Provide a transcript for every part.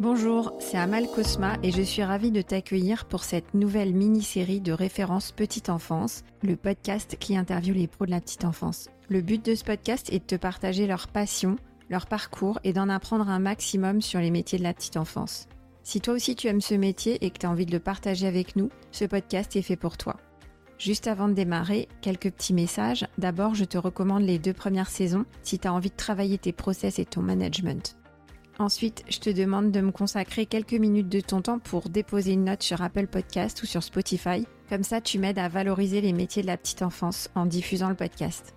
Bonjour, c'est Amal Cosma et je suis ravie de t'accueillir pour cette nouvelle mini-série de références petite enfance, le podcast qui interviewe les pros de la petite enfance. Le but de ce podcast est de te partager leur passion, leur parcours et d'en apprendre un maximum sur les métiers de la petite enfance. Si toi aussi tu aimes ce métier et que tu as envie de le partager avec nous, ce podcast est fait pour toi. Juste avant de démarrer, quelques petits messages. D'abord, je te recommande les deux premières saisons si tu as envie de travailler tes process et ton management. Ensuite, je te demande de me consacrer quelques minutes de ton temps pour déposer une note sur Apple Podcast ou sur Spotify. Comme ça, tu m'aides à valoriser les métiers de la petite enfance en diffusant le podcast.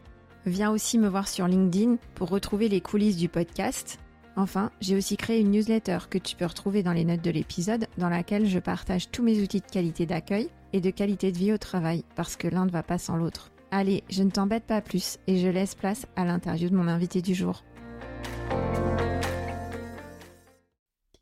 Viens aussi me voir sur LinkedIn pour retrouver les coulisses du podcast. Enfin, j'ai aussi créé une newsletter que tu peux retrouver dans les notes de l'épisode dans laquelle je partage tous mes outils de qualité d'accueil et de qualité de vie au travail parce que l'un ne va pas sans l'autre. Allez, je ne t'embête pas plus et je laisse place à l'interview de mon invité du jour.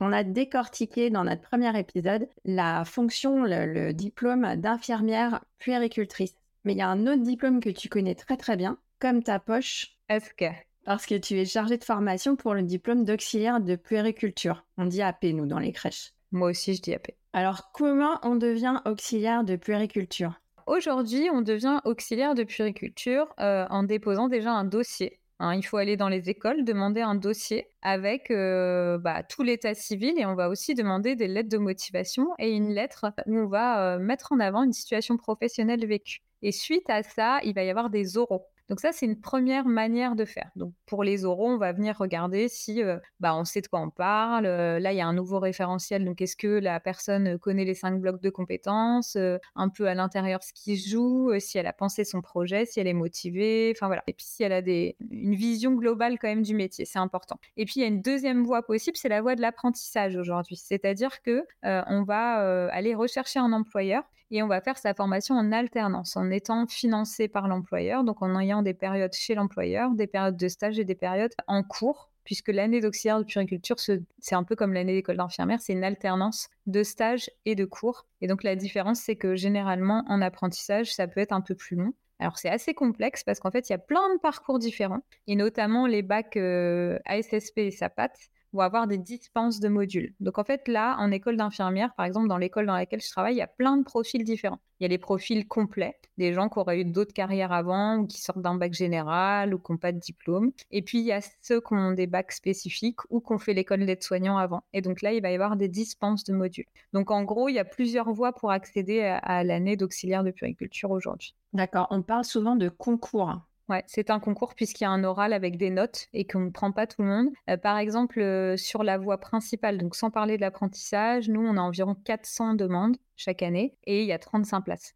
On a décortiqué dans notre premier épisode la fonction, le, diplôme d'infirmière puéricultrice. Mais il y a un autre diplôme que tu connais très très bien, comme ta poche. Est-ce que Parce que tu es chargée de formation pour le diplôme d'auxiliaire de puériculture. On dit AP, nous, dans les crèches. Moi aussi, je dis AP. Alors, comment on devient auxiliaire de puériculture? Aujourd'hui, on devient auxiliaire de puériculture euh, en déposant déjà un dossier Hein, il faut aller dans les écoles, demander un dossier avec euh, bah, tout l'état civil et on va aussi demander des lettres de motivation et une lettre où on va euh, mettre en avant une situation professionnelle vécue. Et suite à ça, il va y avoir des oraux. Donc ça, c'est une première manière de faire. Donc pour les oraux, on va venir regarder si bah, on sait de quoi on parle. Là, il y a un nouveau référentiel. Donc est-ce que la personne connaît les cinq blocs de compétences, un peu à l'intérieur ce qui se joue, si elle a pensé son projet, si elle est motivée, enfin voilà. Et puis si elle a une vision globale quand même du métier, c'est important. Et puis il y a une deuxième voie possible, c'est la voie de l'apprentissage aujourd'hui. C'est-à-dire que on va aller rechercher un employeur et on va faire sa formation en alternance, en étant financé par l'employeur, donc en ayant des périodes chez l'employeur, des périodes de stage et des périodes en cours, puisque l'année d'auxiliaire de puriculture, c'est un peu comme l'année d'école d'infirmière, c'est une alternance de stage et de cours. Et donc la différence, c'est que généralement, en apprentissage, ça peut être un peu plus long. Alors c'est assez complexe parce qu'en fait, il y a plein de parcours différents, et notamment les bacs euh, ASSP et SAPAT ou avoir des dispenses de modules. Donc en fait, là, en école d'infirmière, par exemple, dans l'école dans laquelle je travaille, il y a plein de profils différents. Il y a les profils complets, des gens qui auraient eu d'autres carrières avant ou qui sortent d'un bac général ou qui n'ont pas de diplôme. Et puis, il y a ceux qui ont des bacs spécifiques ou qui ont fait l'école d'aide-soignant avant. Et donc là, il va y avoir des dispenses de modules. Donc en gros, il y a plusieurs voies pour accéder à, l'année d'auxiliaire de puriculture aujourd'hui. D'accord. On parle souvent de concours. Ouais, c'est un concours puisqu'il y a un oral avec des notes et qu'on ne prend pas tout le monde. Euh, par exemple, euh, sur la voie principale, donc sans parler de l'apprentissage, nous, on a environ 400 demandes chaque année et il y a 35 places.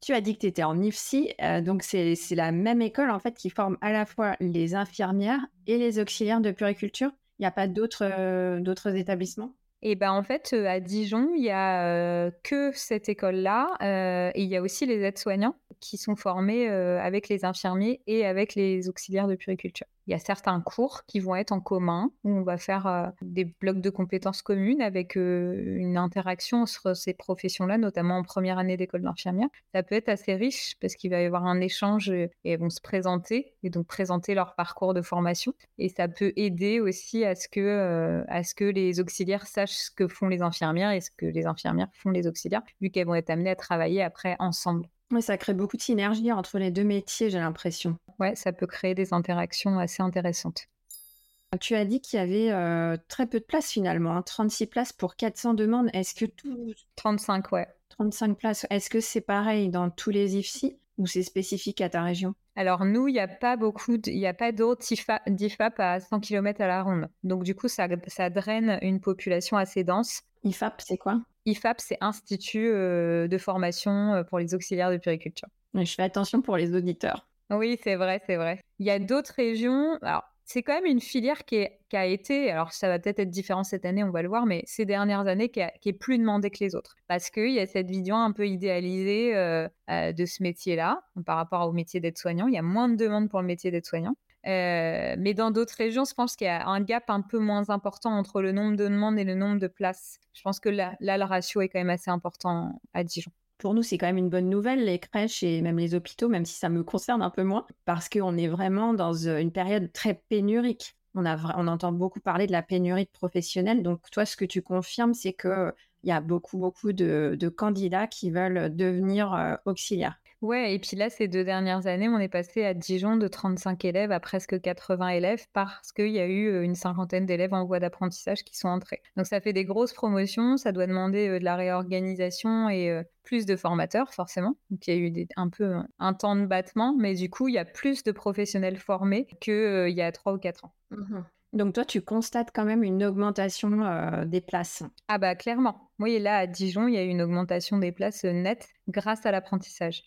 Tu as dit que tu étais en IFSI, euh, donc c'est la même école en fait qui forme à la fois les infirmières et les auxiliaires de puriculture. Il n'y a pas d'autres établissements? Et ben en fait, à Dijon, il y a que cette école-là, et il y a aussi les aides-soignants qui sont formés avec les infirmiers et avec les auxiliaires de puriculture. Il y a certains cours qui vont être en commun, où on va faire des blocs de compétences communes avec une interaction entre ces professions-là, notamment en première année d'école d'infirmière. Ça peut être assez riche parce qu'il va y avoir un échange et elles vont se présenter et donc présenter leur parcours de formation. Et ça peut aider aussi à ce que, à ce que les auxiliaires sachent ce que font les infirmières et ce que les infirmières font les auxiliaires, vu qu'elles vont être amenées à travailler après ensemble. Oui, ça crée beaucoup de synergie entre les deux métiers, j'ai l'impression. Ouais, ça peut créer des interactions assez intéressantes. Tu as dit qu'il y avait euh, très peu de places finalement, 36 hein, places pour 400 demandes. Est-ce que tout... 35, ouais. 35 places. Est-ce que c'est pareil dans tous les IFSI ou c'est spécifique à ta région? Alors nous, il n'y a pas beaucoup, il n'y a pas d'autres d'IFAP à 100 km à la ronde. Donc du coup, ça, ça draine une population assez dense. IFAP, c'est quoi? IFAP, c'est Institut euh, de formation euh, pour les auxiliaires de puriculture. Je fais attention pour les auditeurs. Oui, c'est vrai, c'est vrai. Il y a d'autres régions. Alors, c'est quand même une filière qui, a été, alors ça va peut-être être différent cette année, on va le voir, mais ces dernières années qui, est plus demandée que les autres. Parce qu'il y a cette vision un peu idéalisée euh, de ce métier-là par rapport au métier d'aide-soignant. Il y a moins de demandes pour le métier d'aide-soignant. Euh, mais dans d'autres régions, je pense qu'il y a un gap un peu moins important entre le nombre de demandes et le nombre de places. Je pense que là le ratio est quand même assez important à Dijon. Pour nous, c'est quand même une bonne nouvelle, les crèches et même les hôpitaux, même si ça me concerne un peu moins, parce qu'on est vraiment dans euh, une période très pénurique. on, entend beaucoup parler de la pénurie de professionnels. Donc, toi, ce que tu confirmes, c'est qu'il y a beaucoup, beaucoup de, candidats qui veulent devenir auxiliaires. Ouais, et puis là, ces deux dernières années, on est passé à Dijon de 35 élèves à presque 80 élèves parce qu'il y a eu une cinquantaine d'élèves en voie d'apprentissage qui sont entrés. Donc ça fait des grosses promotions, ça doit demander de la réorganisation et plus de formateurs, forcément. Donc il y a eu un peu un temps de battement, mais du coup, il y a plus de professionnels formés qu'il y a trois ou quatre ans. Mmh Donc toi, tu constates quand même une augmentation des places. Ah bah clairement. Oui, là, à Dijon, il y a eu une augmentation des places nettes grâce à l'apprentissage.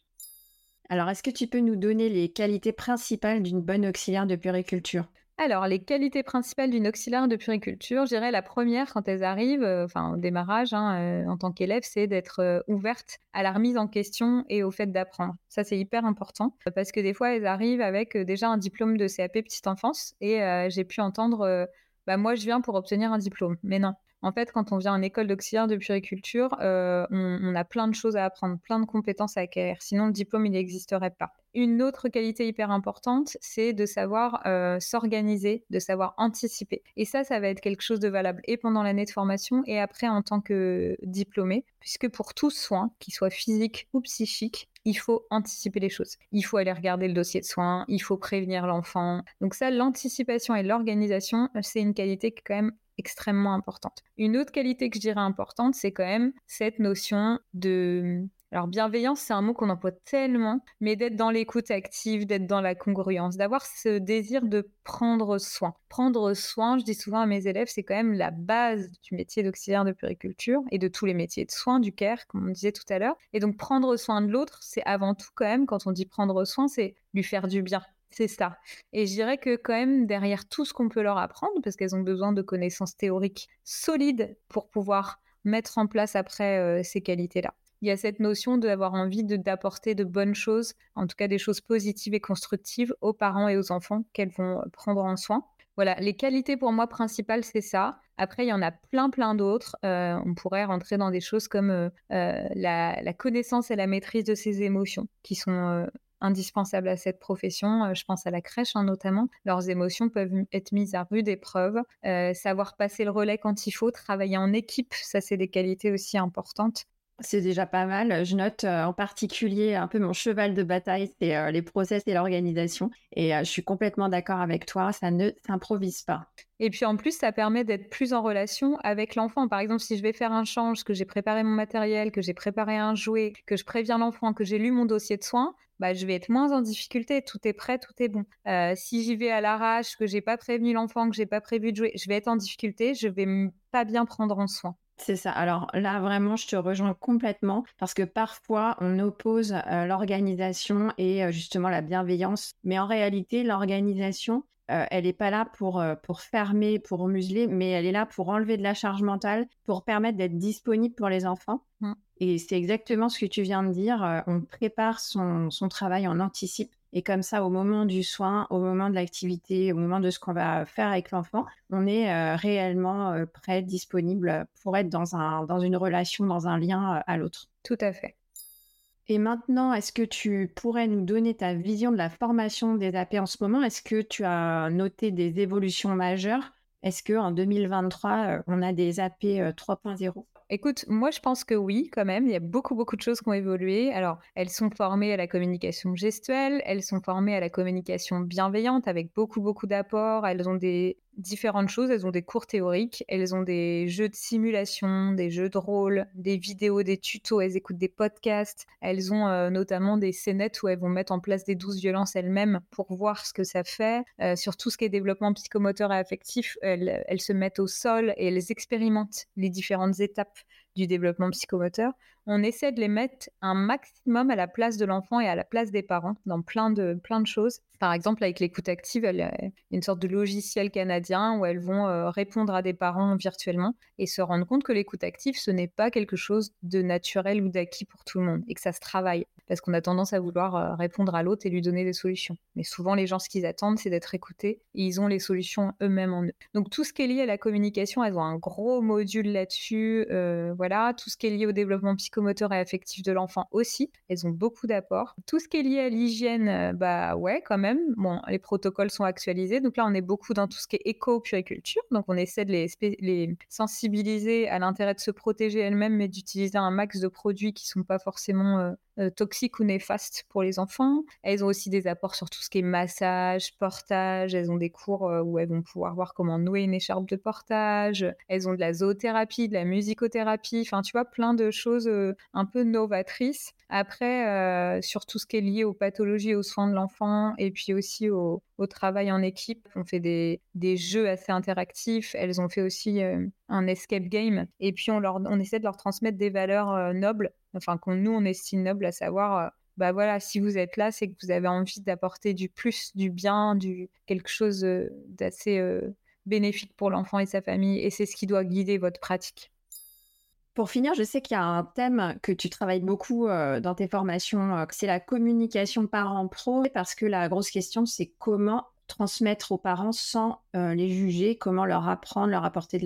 Alors, est-ce que tu peux nous donner les qualités principales d'une bonne auxiliaire de puriculture? Alors, les qualités principales d'une auxiliaire de puriculture, je dirais la première quand elles arrivent, euh, enfin au démarrage hein, euh, en tant qu'élève, c'est d'être euh, ouverte à la remise en question et au fait d'apprendre. Ça, c'est hyper important parce que des fois, elles arrivent avec déjà un diplôme de CAP petite enfance et j'ai pu entendre, bah, moi, je viens pour obtenir un diplôme. Mais non, en fait, quand on vient en école d'auxiliaire de puriculture, euh, on, a plein de choses à apprendre, plein de compétences à acquérir. Sinon, le diplôme, il n'existerait pas. Une autre qualité hyper importante, c'est de savoir euh, s'organiser, de savoir anticiper. Et ça, ça va être quelque chose de valable et pendant l'année de formation et après en tant que diplômé, puisque pour tout soin, qu'il soit physique ou psychique, il faut anticiper les choses. Il faut aller regarder le dossier de soins, il faut prévenir l'enfant. Donc ça, l'anticipation et l'organisation, c'est une qualité qui est quand même extrêmement importante. Une autre qualité que je dirais importante, c'est quand même cette notion de... Alors bienveillance, c'est un mot qu'on emploie tellement, mais d'être dans l'écoute active, d'être dans la congruence, d'avoir ce désir de prendre soin. Prendre soin, je dis souvent à mes élèves, c'est quand même la base du métier d'auxiliaire de puriculture et de tous les métiers de soins, du care, comme on disait tout à l'heure. Et donc prendre soin de l'autre, c'est avant tout quand même, quand on dit prendre soin, c'est lui faire du bien, c'est ça. Et je dirais que quand même, derrière tout ce qu'on peut leur apprendre, parce qu'elles ont besoin de connaissances théoriques solides pour pouvoir mettre en place après euh, ces qualités-là. Il y a cette notion d'avoir envie d'apporter de, bonnes choses, en tout cas des choses positives et constructives aux parents et aux enfants qu'elles vont prendre en soin. Voilà, les qualités pour moi principales, c'est ça. Après, il y en a plein, plein d'autres. Euh, on pourrait rentrer dans des choses comme euh, la, connaissance et la maîtrise de ses émotions, qui sont indispensables à cette profession. Euh, je pense à la crèche hein, notamment. Leurs émotions peuvent être mises à rude épreuve. Euh, savoir passer le relais quand il faut, travailler en équipe, ça c'est des qualités aussi importantes. C'est déjà pas mal. Je note euh, en particulier un peu mon cheval de bataille, c'est les process et l'organisation. Et je suis complètement d'accord avec toi, ça ne s'improvise pas. Et puis en plus, ça permet d'être plus en relation avec l'enfant. Par exemple, si je vais faire un change, que j'ai préparé mon matériel, que j'ai préparé un jouet, que je préviens l'enfant, que j'ai lu mon dossier de soins, bah, je vais être moins en difficulté. Tout est prêt, tout est bon. Euh, si j'y vais à l'arrache, que j'ai pas prévenu l'enfant, que j'ai pas prévu de jouer, je vais être en difficulté. Je vais pas bien prendre en soin. C'est ça. Alors là, vraiment, je te rejoins complètement parce que parfois, on oppose l'organisation et justement la bienveillance. Mais en réalité, l'organisation, elle n'est pas là pour, pour fermer, pour museler, mais elle est là pour enlever de la charge mentale, pour permettre d'être disponible pour les enfants. Mmh. Et c'est exactement ce que tu viens de dire. Euh, on prépare son, travail, on anticipe. Et comme ça, au moment du soin, au moment de l'activité, au moment de ce qu'on va faire avec l'enfant, on est euh, réellement euh, prêt, disponible pour être dans, un, dans une relation, dans un lien à l'autre. Tout à fait. Et maintenant, est-ce que tu pourrais nous donner ta vision de la formation des AP en ce moment? Est-ce que tu as noté des évolutions majeures? Est-ce qu'en 2023, on a des AP 3.0 Écoute, moi je pense que oui, quand même. Il y a beaucoup, beaucoup de choses qui ont évolué. Alors, elles sont formées à la communication gestuelle, elles sont formées à la communication bienveillante avec beaucoup, beaucoup d'apports. Elles ont des différentes choses. Elles ont des cours théoriques, elles ont des jeux de simulation, des jeux de rôle, des vidéos, des tutos, elles écoutent des podcasts. Elles ont euh, notamment des scénettes où elles vont mettre en place des douces violences elles-mêmes pour voir ce que ça fait. Euh, sur tout ce qui est développement psychomoteur et affectif, elles, elles se mettent au sol et elles expérimentent les différentes étapes du développement psychomoteur on essaie de les mettre un maximum à la place de l'enfant et à la place des parents dans plein de, plein de choses. Par exemple, avec l'écoute active, y a une sorte de logiciel canadien où elles vont euh, répondre à des parents virtuellement et se rendre compte que l'écoute active, ce n'est pas quelque chose de naturel ou d'acquis pour tout le monde et que ça se travaille. Parce qu'on a tendance à vouloir euh, répondre à l'autre et lui donner des solutions. Mais souvent, les gens, ce qu'ils attendent, c'est d'être écoutés et ils ont les solutions eux-mêmes en eux. Donc, tout ce qui est lié à la communication, elles ont un gros module là-dessus. Euh, voilà, tout ce qui est lié au développement psychologique et affectif de l'enfant aussi. Elles ont beaucoup d'apports. Tout ce qui est lié à l'hygiène, euh, bah ouais, quand même. Bon, les protocoles sont actualisés. Donc là, on est beaucoup dans tout ce qui est éco-puriculture. Donc on essaie de les, sensibiliser à l'intérêt de se protéger elles-mêmes, mais d'utiliser un max de produits qui sont pas forcément euh, toxiques ou néfastes pour les enfants. Elles ont aussi des apports sur tout ce qui est massage, portage. Elles ont des cours euh, où elles vont pouvoir voir comment nouer une écharpe de portage. Elles ont de la zoothérapie, de la musicothérapie. Enfin, tu vois, plein de choses euh, un peu novatrices. Après, sur tout ce qui est lié aux pathologies aux soins de l'enfant et puis aussi au, travail en équipe, on fait des, jeux assez interactifs. Elles ont fait aussi un escape game. Et puis, on, leur, on essaie de leur transmettre des valeurs nobles enfin qu'on nous on estime noble, à savoir, euh, bah voilà, si vous êtes là, c'est que vous avez envie d'apporter du plus, du bien, du quelque chose euh, d'assez euh, bénéfique pour l'enfant et sa famille, et c'est ce qui doit guider votre pratique. Pour finir, je sais qu'il y a un thème que tu travailles beaucoup dans tes formations, c'est la communication parent-pro, parce que la grosse question, c'est comment transmettre aux parents sans les juger, comment leur apprendre, leur apporter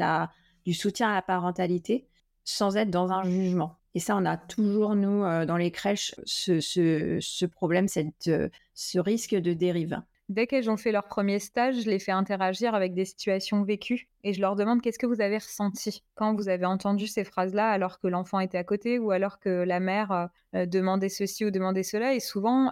du soutien à la parentalité sans être dans un jugement. Et ça, on a toujours, nous, euh, dans les crèches, ce, problème, euh, ce risque de dérive. Dès qu'elles ont fait leur premier stage, je les fais interagir avec des situations vécues et je leur demande qu'est-ce que vous avez ressenti quand vous avez entendu ces phrases-là alors que l'enfant était à côté ou alors que la mère euh, demandait ceci ou demandait cela. Et souvent,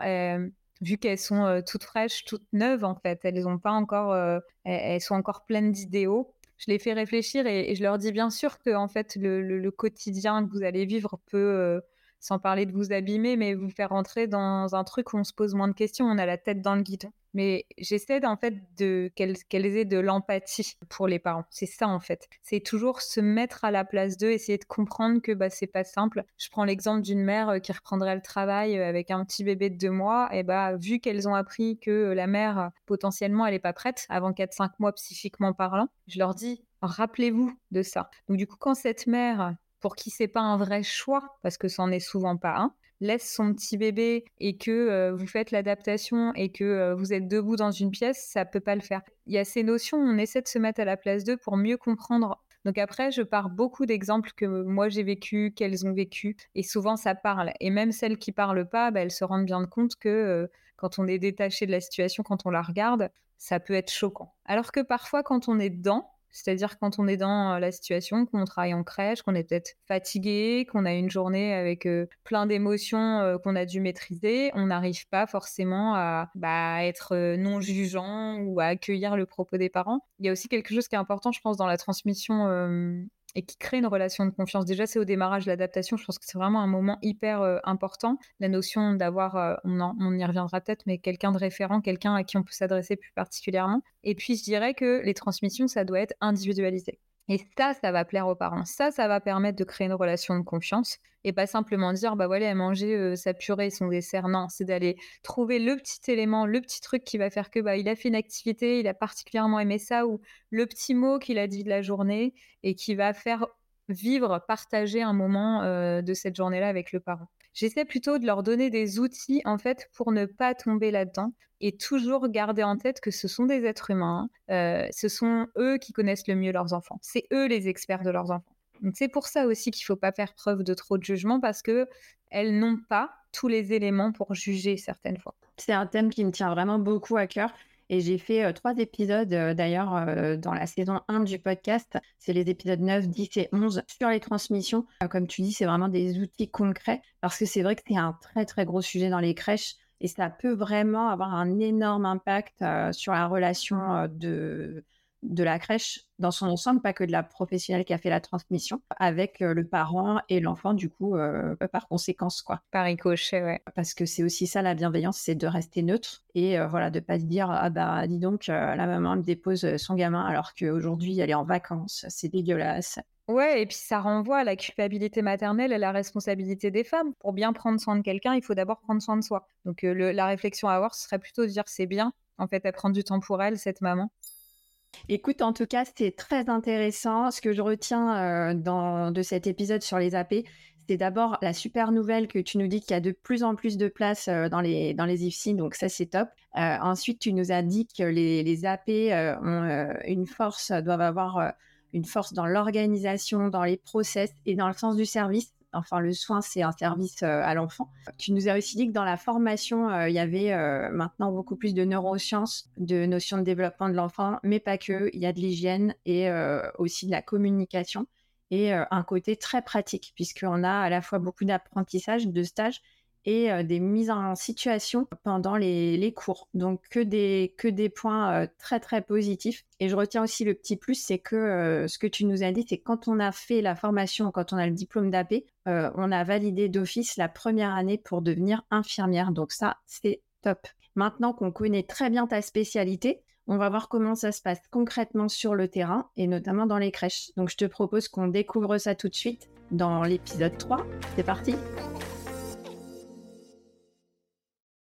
vu qu'elles sont toutes fraîches, toutes neuves en fait, elles ont pas encore, elles sont encore pleines d'idéaux je les fais réfléchir et, je leur dis bien sûr que en fait le, quotidien que vous allez vivre peut, euh, sans parler de vous abîmer, mais vous faire rentrer dans un truc où on se pose moins de questions, on a la tête dans le guidon. Mais j'essaie en fait de qu'elles aient de l'empathie pour les parents. C'est ça en fait. C'est toujours se mettre à la place d'eux, essayer de comprendre que bah c'est pas simple. Je prends l'exemple d'une mère euh, qui reprendrait le travail euh, avec un petit bébé de deux mois. Et bah vu qu'elles ont appris que la mère potentiellement elle est pas prête avant 4-5 mois psychiquement parlant, je leur dis rappelez-vous de ça. Donc du coup quand cette mère pour qui c'est pas un vrai choix parce que c'en est souvent pas un, laisse son petit bébé et que euh, vous faites l'adaptation et que euh, vous êtes debout dans une pièce, ça peut pas le faire. Il y a ces notions, on essaie de se mettre à la place d'eux pour mieux comprendre. Donc après, je pars beaucoup d'exemples que moi j'ai vécu, qu'elles ont vécu, et souvent ça parle. Et même celles qui parlent pas, bah, elles se rendent bien compte que euh, quand on est détaché de la situation, quand on la regarde, ça peut être choquant. Alors que parfois, quand on est dedans, c'est-à-dire quand on est dans la situation, qu'on travaille en crèche, qu'on est peut-être fatigué, qu'on a une journée avec plein d'émotions qu'on a dû maîtriser, on n'arrive pas forcément à bah, être non jugeant ou à accueillir le propos des parents. Il y a aussi quelque chose qui est important, je pense, dans la transmission et qui crée une relation de confiance. Déjà, c'est au démarrage de l'adaptation. Je pense que c'est vraiment un moment hyper euh, important. La notion d'avoir, euh, on, y reviendra peut-être, mais quelqu'un de référent, quelqu'un à qui on peut s'adresser plus particulièrement. Et puis, je dirais que les transmissions, ça doit être individualisé. Et ça, ça va plaire aux parents. Ça, ça va permettre de créer une relation de confiance et pas simplement dire, bah voilà, elle mangé euh, sa purée, son dessert. Non, c'est d'aller trouver le petit élément, le petit truc qui va faire que bah, il a fait une activité, il a particulièrement aimé ça, ou le petit mot qu'il a dit de la journée et qui va faire vivre, partager un moment de cette journée-là avec le parent. J'essaie plutôt de leur donner des outils en fait pour ne pas tomber là-dedans et toujours garder en tête que ce sont des êtres humains. Hein. Euh, ce sont eux qui connaissent le mieux leurs enfants. C'est eux les experts de leurs enfants. Donc c'est pour ça aussi qu'il ne faut pas faire preuve de trop de jugement parce que elles n'ont pas tous les éléments pour juger certaines fois. C'est un thème qui me tient vraiment beaucoup à cœur. Et j'ai fait euh, trois épisodes euh, d'ailleurs euh, dans la saison 1 du podcast. C'est les épisodes 9, 10 et 11 sur les transmissions. comme tu dis, c'est vraiment des outils concrets parce que c'est vrai que c'est un très très gros sujet dans les crèches et ça peut vraiment avoir un énorme impact sur la relation de de la crèche dans son ensemble, pas que de la professionnelle qui a fait la transmission, avec euh, le parent et l'enfant, du coup, euh, par conséquence, quoi. Par ricochet, ouais. Parce que c'est aussi ça, la bienveillance, c'est de rester neutre et euh, voilà, de pas se dire, ah bah, dis donc, la maman me dépose son gamin alors qu'aujourd'hui, elle est en vacances, c'est dégueulasse. Ouais, et puis ça renvoie à la culpabilité maternelle et la responsabilité des femmes. Pour bien prendre soin de quelqu'un, il faut d'abord prendre soin de soi. Donc la réflexion à avoir, ce serait plutôt de dire c'est bien, en fait, elle prend du temps pour elle, cette maman. Écoute, en tout cas, c'est très intéressant. Ce que je retiens euh, de cet épisode sur les AP, c'est d'abord la super nouvelle que tu nous dis qu'il y a de plus en plus de place euh, dans les, dans IFSI, donc ça c'est top. Euh, ensuite, tu nous as dit que les, les AP ont une force, doivent avoir une force dans l'organisation, dans les process et dans le sens du service Enfin, le soin, c'est un service à l'enfant. Tu nous as aussi dit que dans la formation, il y avait maintenant beaucoup plus de neurosciences, de notions de développement de l'enfant, mais pas que. Il y a de l'hygiène et aussi de la communication et un côté très pratique, puisqu'on a à la fois beaucoup d'apprentissage, de stages et des mises en situation pendant les, cours. Donc que des, que des points très très positifs. Et je retiens aussi le petit plus, c'est que ce que tu nous as dit, c'est quand on a fait la formation, quand on a le diplôme d'AP, on a validé d'office la première année pour devenir infirmière. Donc ça, c'est top. Maintenant qu'on connaît très bien ta spécialité, on va voir comment ça se passe concrètement sur le terrain et notamment dans les crèches. Donc je te propose qu'on découvre ça tout de suite dans l'épisode 3. C'est parti